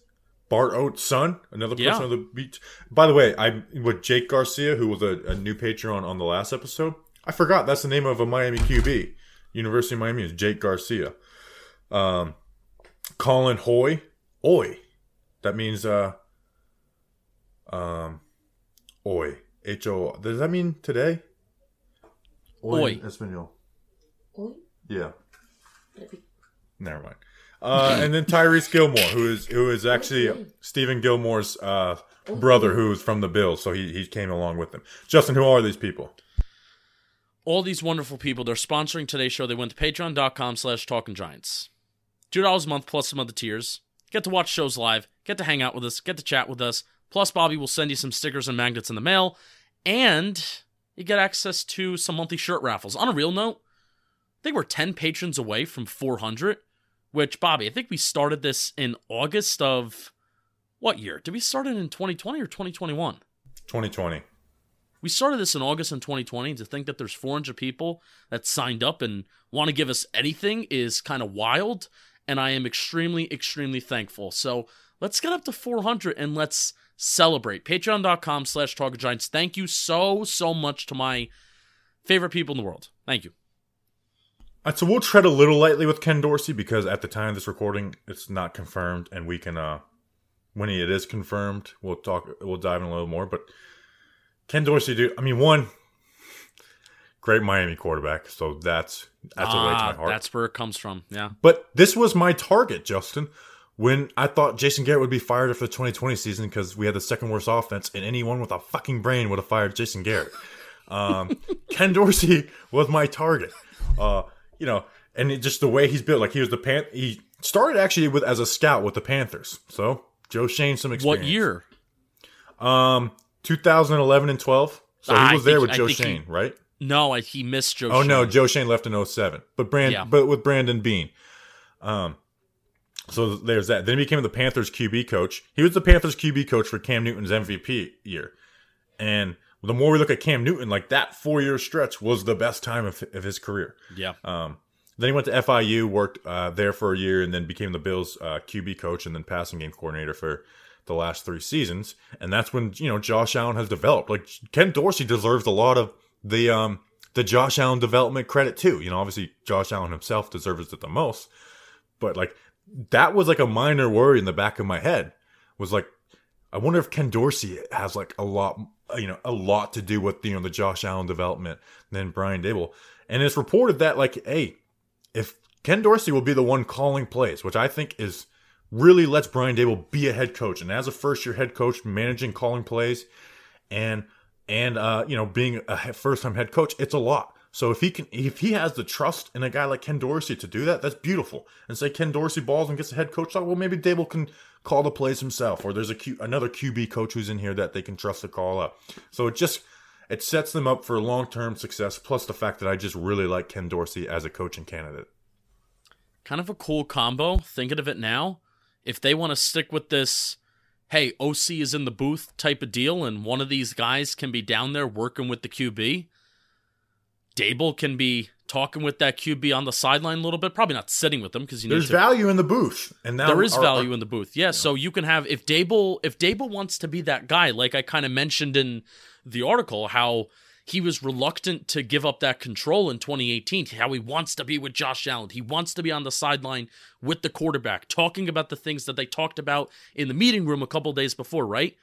Bart Oates' son, another person Yeah. on the beach. By the way, I with Jake Garcia, who was a, a new Patreon on the last episode. I forgot that's the name of a Miami QB. University of Miami is Jake Garcia. Um, Colin Hoy, Oi. That means uh, um, Oi. H O. Does that mean today? Oi. in Espanol. Oi? Yeah. Never mind. Uh, and then Tyrese Gilmore, who is who is actually Stephon Gilmore's uh, brother, who's from the Bills, so he he came along with them. Justin, who are these people? all these wonderful people they're sponsoring today's show. They went to patreon.com slash talking giants. Two dollars a month plus some other tiers. Get to watch shows live. Get to hang out with us. Get to chat with us. Plus bobby will send you some stickers and magnets in the mail. And you get access to some monthly shirt raffles. On a real note i think we're 10 patrons away from 400 which bobby i think we started this in august of what year did we start it in 2020 or 2021 2020. we started this in August in 2020. To think that there's 400 people that signed up and want to give us anything is kind of wild. And I am extremely, extremely thankful. So let's get up to 400 and let's celebrate. Patreon.com slash Talking Giants. Thank you so, so much to my favorite people in the world. Thank you. Right, so we'll tread a little lightly with Ken Dorsey because at the time of this recording, it's not confirmed, and we can, uh, when it is confirmed, we'll talk, we'll dive in a little more. But Ken Dorsey, dude, I mean, one great Miami quarterback, so that's that's a way to Ah, my heart. that's where it comes from. Yeah. But this was my target, Justin. When I thought Jason Garrett would be fired after the 2020 season because we had the second worst offense, and anyone with a fucking brain would have fired Jason Garrett. Um, Ken Dorsey was my target Uh, you know, and it, just the way he's built, like he was the pan. He started actually with as a scout with the Panthers. So Joe Schoen, some experience. What year? Um, 2011 and 12. So Ah, he was there think- with Joe think he- Schoen, right? No, I, he missed Joe. Oh no, Joe Schoen left in 07. But Brand, Yeah. but with Brandon Beane. Um, so there's that. Then he became the Panthers QB coach. He was the Panthers QB coach for Cam Newton's MVP year. And the more we look at Cam Newton, like that four year stretch was the best time of, of his career. Yeah. Um, then he went to FIU, worked uh, there for a year, and then became the Bills' uh, QB coach and then passing game coordinator for the last three seasons. And that's when you know Josh Allen has developed. Like Ken Dorsey deserves a lot of the um, the Josh Allen development credit too. You know, obviously Josh Allen himself deserves it the most, but like that was like a minor worry in the back of my head. Was like, I wonder if Ken Dorsey has like a lot, you know, a lot to do with you know the Josh Allen development than Brian Daboll. And it's reported that like, hey, if Ken Dorsey will be the one calling plays, which I think is really lets Brian Daboll be a head coach, and as a first year head coach, managing calling plays, and and uh, you know being a first time head coach, it's a lot. So if he can, if he has the trust in a guy like Ken Dorsey to do that, that's beautiful. And say Ken Dorsey balls and gets a head coach, like well maybe Daboll can call the plays himself, or there's a Q, another QB coach who's in here that they can trust to call up. So it just it sets them up for long term success. Plus the fact that I just really like Ken Dorsey as a coaching candidate. kind of a cool combo. Thinking of it now, if they want to stick with this, hey, OC is in the booth type of deal, and one of these guys can be down there working with the QB. Daboll can be talking with that QB on the sideline a little bit. Probably not sitting with them because you There's to. value in the booth, and now there is our- value our- in the booth. Yeah, so you can have if Daboll if Daboll wants to be that guy, like I kind of mentioned in the article, how he was reluctant to give up that control in 2018. How he wants to be with Josh Allen. He wants to be on the sideline with the quarterback, talking about the things that they talked about in the meeting room a couple days before, right?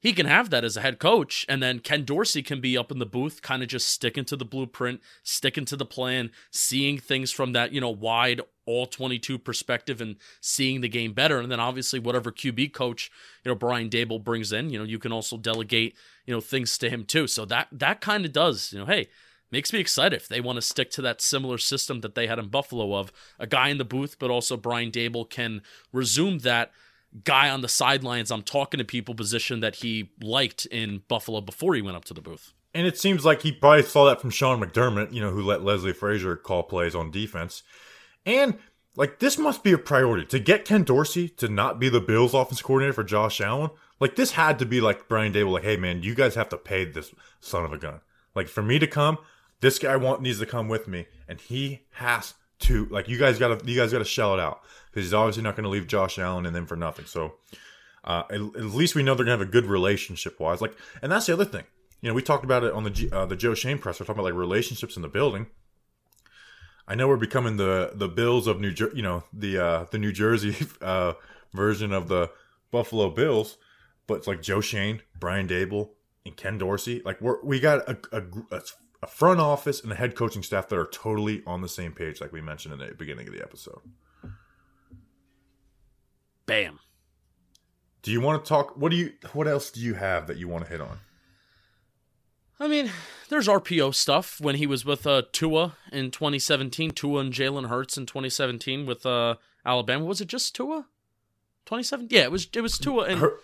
He can have that as a head coach, and then Ken Dorsey can be up in the booth, kind of just sticking to the blueprint, sticking to the plan, seeing things from that, you know, wide all 22 perspective and seeing the game better. And then obviously whatever QB coach, you know, Brian Daboll brings in, you know, you can also delegate, you know, things to him too. So that that kind of does, you know, hey, makes me excited if they want to stick to that similar system that they had in Buffalo of a guy in the booth, but also Brian Daboll can resume that guy on the sidelines I'm talking to people position that he liked in Buffalo before he went up to the booth. And it seems like he probably saw that from Sean McDermott, you know, who let Leslie Frazier call plays on defense. And like this must be a priority to get Ken Dorsey to not be the Bills offense coordinator for Josh Allen. Like this had to be like Brian Daboll, like, hey man, you guys have to pay this son of a gun. Like for me to come, this guy want needs to come with me, and he has to. Like you guys gotta, you guys gotta shell it out because he's obviously not going to leave Josh Allen and them for nothing. So uh, at, at least we know they're going to have a good relationship wise. Like, and that's the other thing. You know, we talked about it on the G, uh, the Joe Schoen press. We're talking about like relationships in the building. I know we're becoming the the Bills of New Jersey. You know, the uh, the New Jersey uh, version of the Buffalo Bills. But it's like Joe Schoen, Brian Daboll, and Ken Dorsey. Like we're we got a, a, a a front office and a head coaching staff that are totally on the same page, like we mentioned in the beginning of the episode. Bam. Do you want to talk? What do you? What else do you have that you want to hit on? I mean, there's RPO stuff when he was with uh, Tua in 2017, Tua and Jalen Hurts in 2017 with uh, Alabama. Was it just Tua? 2017? Yeah, it was. It was Tua and Hurt,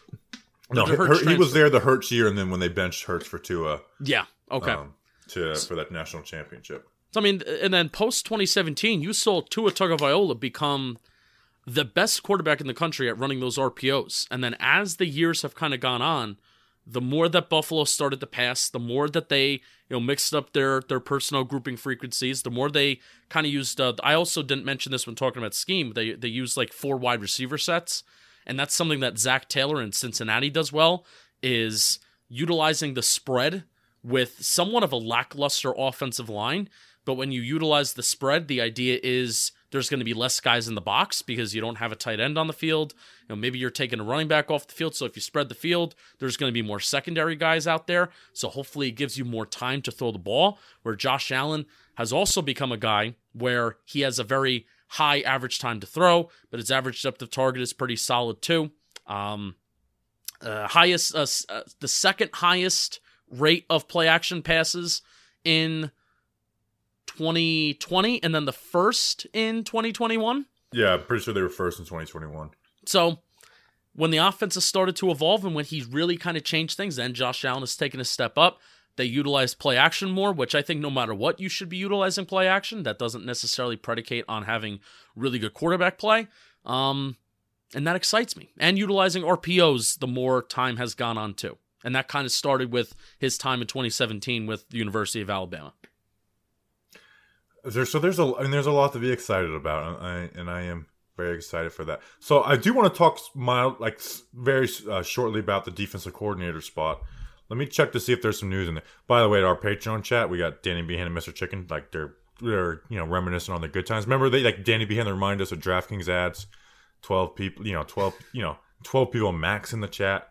no, he was there the Hurts year, and then when they benched Hurts for Tua, yeah. Okay. um, to for that national championship. So, I mean, and then post 2017, you saw Tua Tagovailoa become the best quarterback in the country at running those RPOs. And then as the years have kind of gone on, the more that Buffalo started to pass, the more that they you know mixed up their their personnel grouping frequencies, the more they kind of used. Uh, I also didn't mention this when talking about scheme. They they use like four wide receiver sets, and that's something that Zac Taylor in Cincinnati does well. Is utilizing the spread with somewhat of a lackluster offensive line. But when you utilize the spread, the idea is there's going to be less guys in the box because you don't have a tight end on the field. You know, maybe you're taking a running back off the field. So if you spread the field, there's going to be more secondary guys out there. So hopefully it gives you more time to throw the ball. Where Josh Allen has also become a guy where he has a very high average time to throw, but his average depth of target is pretty solid too. Um, uh, highest, uh, uh, the second highest rate of play action passes in 2020 and then the first in 2021. Yeah, I'm pretty sure they were first in 2021. So when the offense has started to evolve and when he's really kind of changed things, then Josh Allen has taken a step up. They utilize play action more, which I think no matter what, you should be utilizing play action. That doesn't necessarily predicate on having really good quarterback play. Um, and that excites me. And utilizing RPOs the more time has gone on too. And that kind of started with his time in 2017 with the University of Alabama. There, so there's a, I mean, there's a lot to be excited about, and I, and I am very excited for that. So I do want to talk mild, like very uh, shortly about the defensive coordinator spot. Let me check to see if there's some news in there. By the way, our Patreon chat, we got Danny Behan and Mr. Chicken. Like they're they're you know reminiscent on the good times. Remember they like Danny Behan remind us of DraftKings ads. Twelve people, you know, twelve, you know, twelve people max in the chat.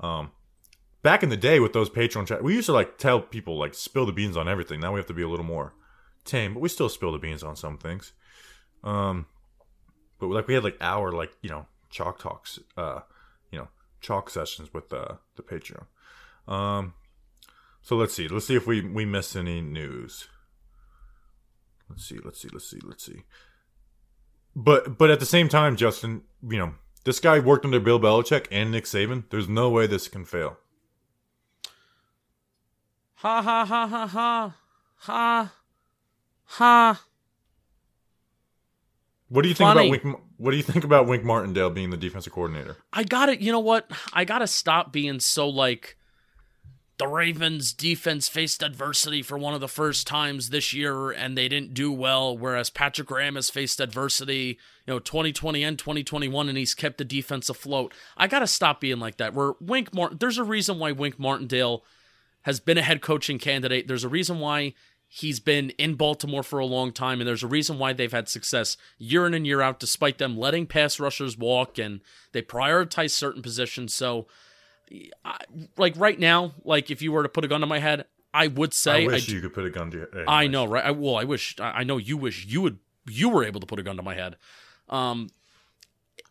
Um, back in the day with those Patreon chat, we used to like tell people like spill the beans on everything. Now we have to be a little more tame, but we still spill the beans on some things. Um, but like we had like hour like you know chalk talks, uh, you know chalk sessions with uh, the Patreon. Um, so let's see, let's see if we we miss any news. Let's see, let's see, let's see, let's see. But but at the same time, Justin, you know this guy worked under Bill Belichick and Nick Saban. There's no way this can fail. Ha ha ha ha ha ha ha. What do you think about Wink? What do you think about Wink Martindale being the defensive coordinator? I got it. You know what? I got to stop being so like the Ravens defense faced adversity for one of the first times this year and they didn't do well whereas Patrick Graham has faced adversity, you know, 2020 and 2021 and he's kept the defense afloat. I got to stop being like that. Where Wink Martin there's a reason why Wink Martindale has been a head coaching candidate. There's a reason why he's been in Baltimore for a long time, and there's a reason why they've had success year in and year out, despite them letting pass rushers walk and they prioritize certain positions. So, I, like right now, like if you were to put a gun to my head, I would say I wish I, you could put a gun to your head. I know, right? I, well, I wish I I know you wish you would you were able to put a gun to my head. Um,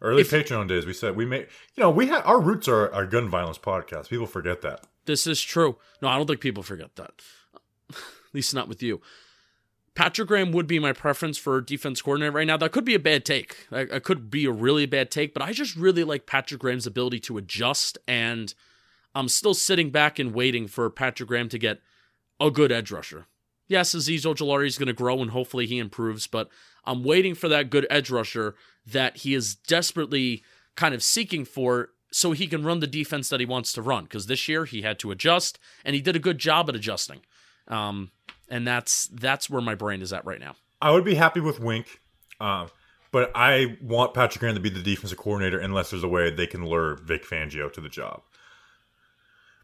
Early If- Patreon days, we said we made. You know, we had our roots are our gun violence podcast. People forget that. This is true. No, I don't think people forget that. At least not with you. Patrick Graham would be my preference for defense coordinator right now. That could be a bad take. I, I could be a really bad take, but I just really like Patrick Graham's ability to adjust, and I'm still sitting back and waiting for Patrick Graham to get a good edge rusher. Yes, Azeez Ojulari is going to grow and hopefully he improves, but I'm waiting for that good edge rusher that he is desperately kind of seeking for so he can run the defense that he wants to run. Because this year he had to adjust, and he did a good job at adjusting. Um, and that's that's where my brain is at right now. I would be happy with Wink, uh, but I want Patrick Graham to be the defensive coordinator unless there's a way they can lure Vic Fangio to the job.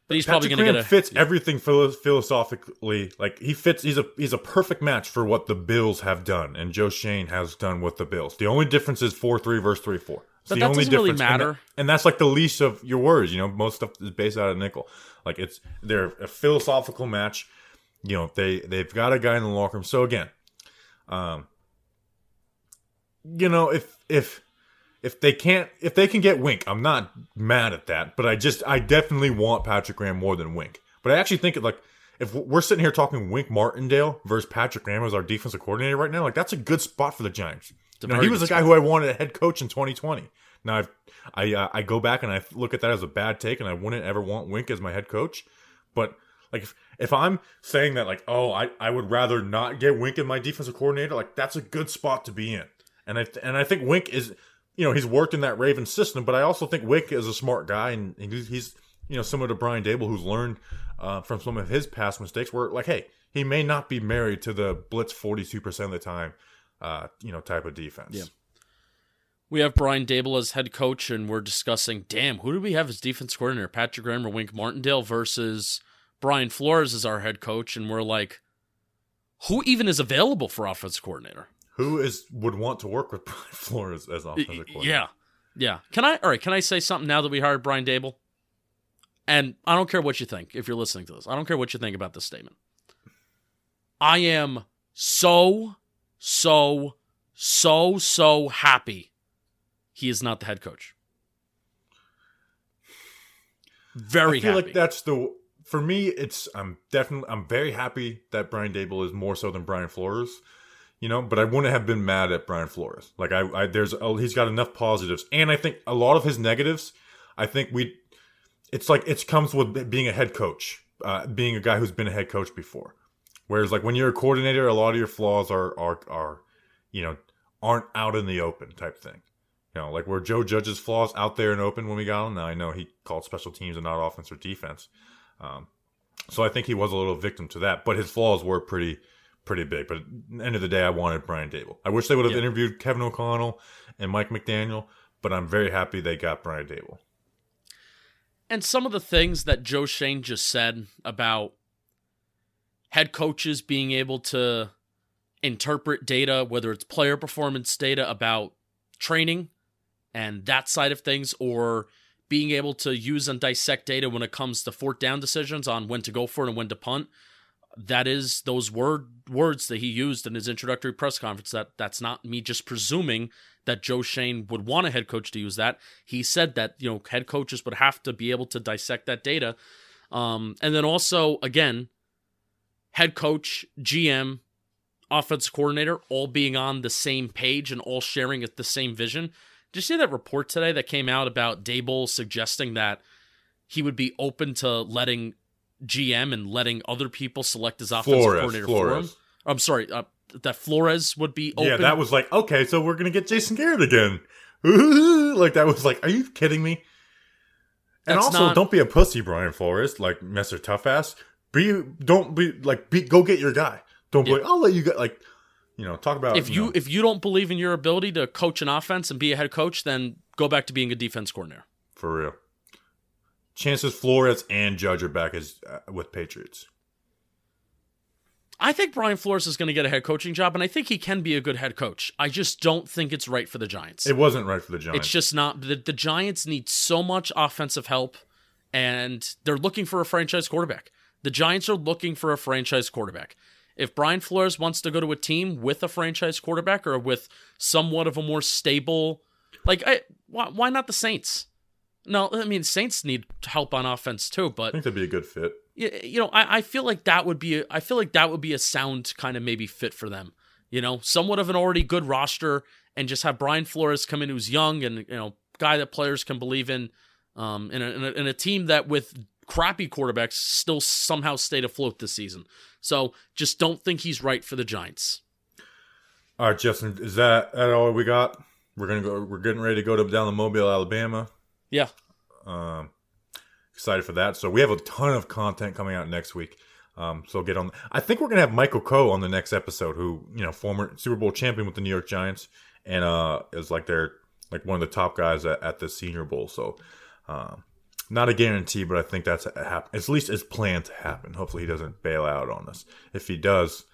But he's Patrick probably going to get a fits everything philo- philosophically. Like he fits. He's a he's a perfect match for what the Bills have done, and Joe Schoen has done with the Bills. The only difference is four three versus three four. It's But the that only doesn't really difference, and matter. that- and that's like the least of your worries. You know, most stuff is based out of nickel. Like it's they're a philosophical match. You know, they they've got a guy in the locker room. So again, um, you know, if if if they can't if they can get Wink, I'm not mad at that. But I just I definitely want Patrick Graham more than Wink. But I actually think like if we're sitting here talking Wink Martindale versus Patrick Graham as our defensive coordinator right now, like that's a good spot for the Giants. You know, he was the guy who I wanted a head coach in 2020. Now I've, I uh, I go back and I look at that as a bad take, and I wouldn't ever want Wink as my head coach. But like if, if I'm saying that like oh I, I would rather not get Wink as my defensive coordinator, like that's a good spot to be in. And I and I think Wink is you know he's worked in that Ravens system, but I also think Wick is a smart guy and he's, you know similar to Brian Daboll who's learned uh, from some of his past mistakes. Where like hey he may not be married to the blitz 42 percent of the time uh, you know type of defense. Yeah. We have Brian Daboll as head coach, and we're discussing, damn, who do we have as defense coordinator? Patrick Graham or Wink Martindale versus Brian Flores as our head coach, and we're like, who even is available for offense coordinator? Who is would want to work with Brian Flores as offensive coordinator? Yeah, yeah. Can I? All right. Can I say something now that we hired Brian Daboll? And I don't care what you think if you're listening to this. I don't care what you think about this statement. I am so, so, so, so happy he is not the head coach. Very I feel happy. like that's the for me, it's I'm definitely I'm very happy that Brian Daboll is more so than Brian Flores. You know, but I wouldn't have been mad at Brian Flores. Like I, I there's oh, he's got enough positives, and I think a lot of his negatives. I think we, it's like it comes with being a head coach, uh, being a guy who's been a head coach before. Whereas like when you're a coordinator, a lot of your flaws are are are, you know, aren't out in the open type thing. You know, like where Joe Judge's flaws out there and open when we got him. Now I know he called special teams and not offense or defense. Um, so I think he was a little victim to that, but his flaws were pretty pretty big. But at the end of the day, I wanted Brian Daboll. I wish they would have yeah. interviewed Kevin O'Connell and Mike McDaniel, but I'm very happy they got Brian Daboll. And some of the things that Joe Schoen just said about head coaches being able to interpret data, whether it's player performance data about training and that side of things, or being able to use and dissect data when it comes to fourth down decisions on when to go for it and when to punt. That is those word words that he used in his introductory press conference. That that's not me just presuming that Joe Schoen would want a head coach to use that. He said that you know head coaches would have to be able to dissect that data, um, and then also again, head coach, GM, offense coordinator all being on the same page and all sharing the same vision. Did you see that report today that came out about Daboll suggesting that he would be open to letting GM and letting other people select his offensive Flores, coordinator Flores. for him? I'm sorry, uh, that Flores would be open. Yeah, that was like, okay, so we're going to get Jason Garrett again. like, that was like, are you kidding me? And That's also, not... don't be a pussy, Brian Flores, like Mr. Toughass. Be, don't be, like, be, go get your guy. Don't be yeah. like, I'll let you get, like, you know, talk about if you, know. if you don't believe in your ability to coach an offense and be a head coach, then go back to being a defense coordinator. For real. Chances Flores and Judge are back as uh, with Patriots. I think Brian Flores is going to get a head coaching job, and I think he can be a good head coach. I just don't think it's right for the Giants. It wasn't right for the Giants. It's just not. The, the Giants need so much offensive help, and they're looking for a franchise quarterback. The Giants are looking for a franchise quarterback. If Brian Flores wants to go to a team with a franchise quarterback or with somewhat of a more stable, like, I, why, why not the Saints? No, I mean Saints need help on offense too, but I think that'd be a good fit. You know, I, I feel like that would be a, I feel like that would be a sound kind of maybe fit for them. You know, somewhat of an already good roster, and just have Brian Flores come in who's young and you know guy that players can believe in, um, in a, in a, in a team that with crappy quarterbacks still somehow stayed afloat this season. So just don't think he's right for the Giants. All right, Justin, is that, that all we got? We're gonna go. We're getting ready to go to down to Mobile, Alabama. Yeah. Um, excited for that. So we have a ton of content coming out next week. Um, so get on. I think we're gonna have Michael Coe on the next episode, who you know, former Super Bowl champion with the New York Giants, and uh, is like they're like one of the top guys at, at the Senior Bowl. So um, not a guarantee, but I think that's happen. At least it's planned to happen. Hopefully, he doesn't bail out on us. If he does,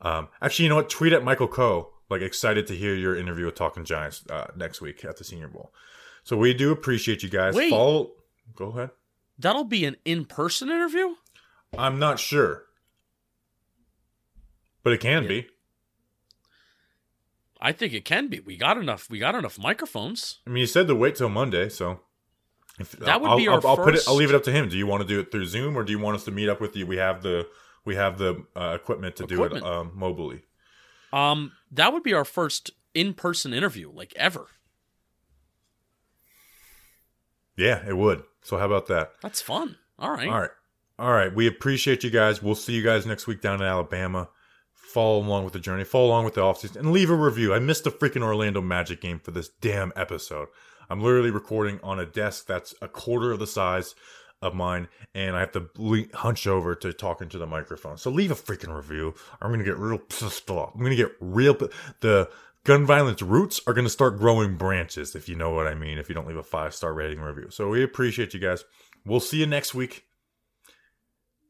um, actually, you know what? Tweet at Michael Coe. Like excited to hear your interview with Talking Giants uh, next week at the Senior Bowl. So we do appreciate you guys. Wait, Follow. Go ahead. That'll be an in-person interview. I'm not sure, but it can yeah. be. I think it can be. We got enough. We got enough microphones. I mean, you said to wait till Monday, so if, that would I'll, be our. I'll, I'll put it. I'll leave it up to him. Do you want to do it through Zoom or do you want us to meet up with you? We have the we have the uh, equipment to equipment. do it um, mobily. Um, that would be our first in-person interview, like ever. Yeah, it would. So how about that? That's fun. All right. All right. All right. We appreciate you guys. We'll see you guys next week down in Alabama. Follow along with the journey. Follow along with the offseason and leave a review. I missed the freaking Orlando Magic game for this damn episode. I'm literally recording on a desk that's a quarter of the size of mine, and I have to le- hunch over to talk into the microphone. So leave a freaking review. I'm gonna get real pissed off. I'm gonna get real. The gun violence roots are gonna start growing branches, if you know what I mean. If you don't leave a five star rating review, so we appreciate you guys. We'll see you next week.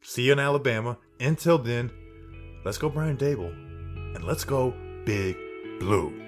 See you in Alabama. Until then, let's go Brian Daboll, and let's go Big Blue.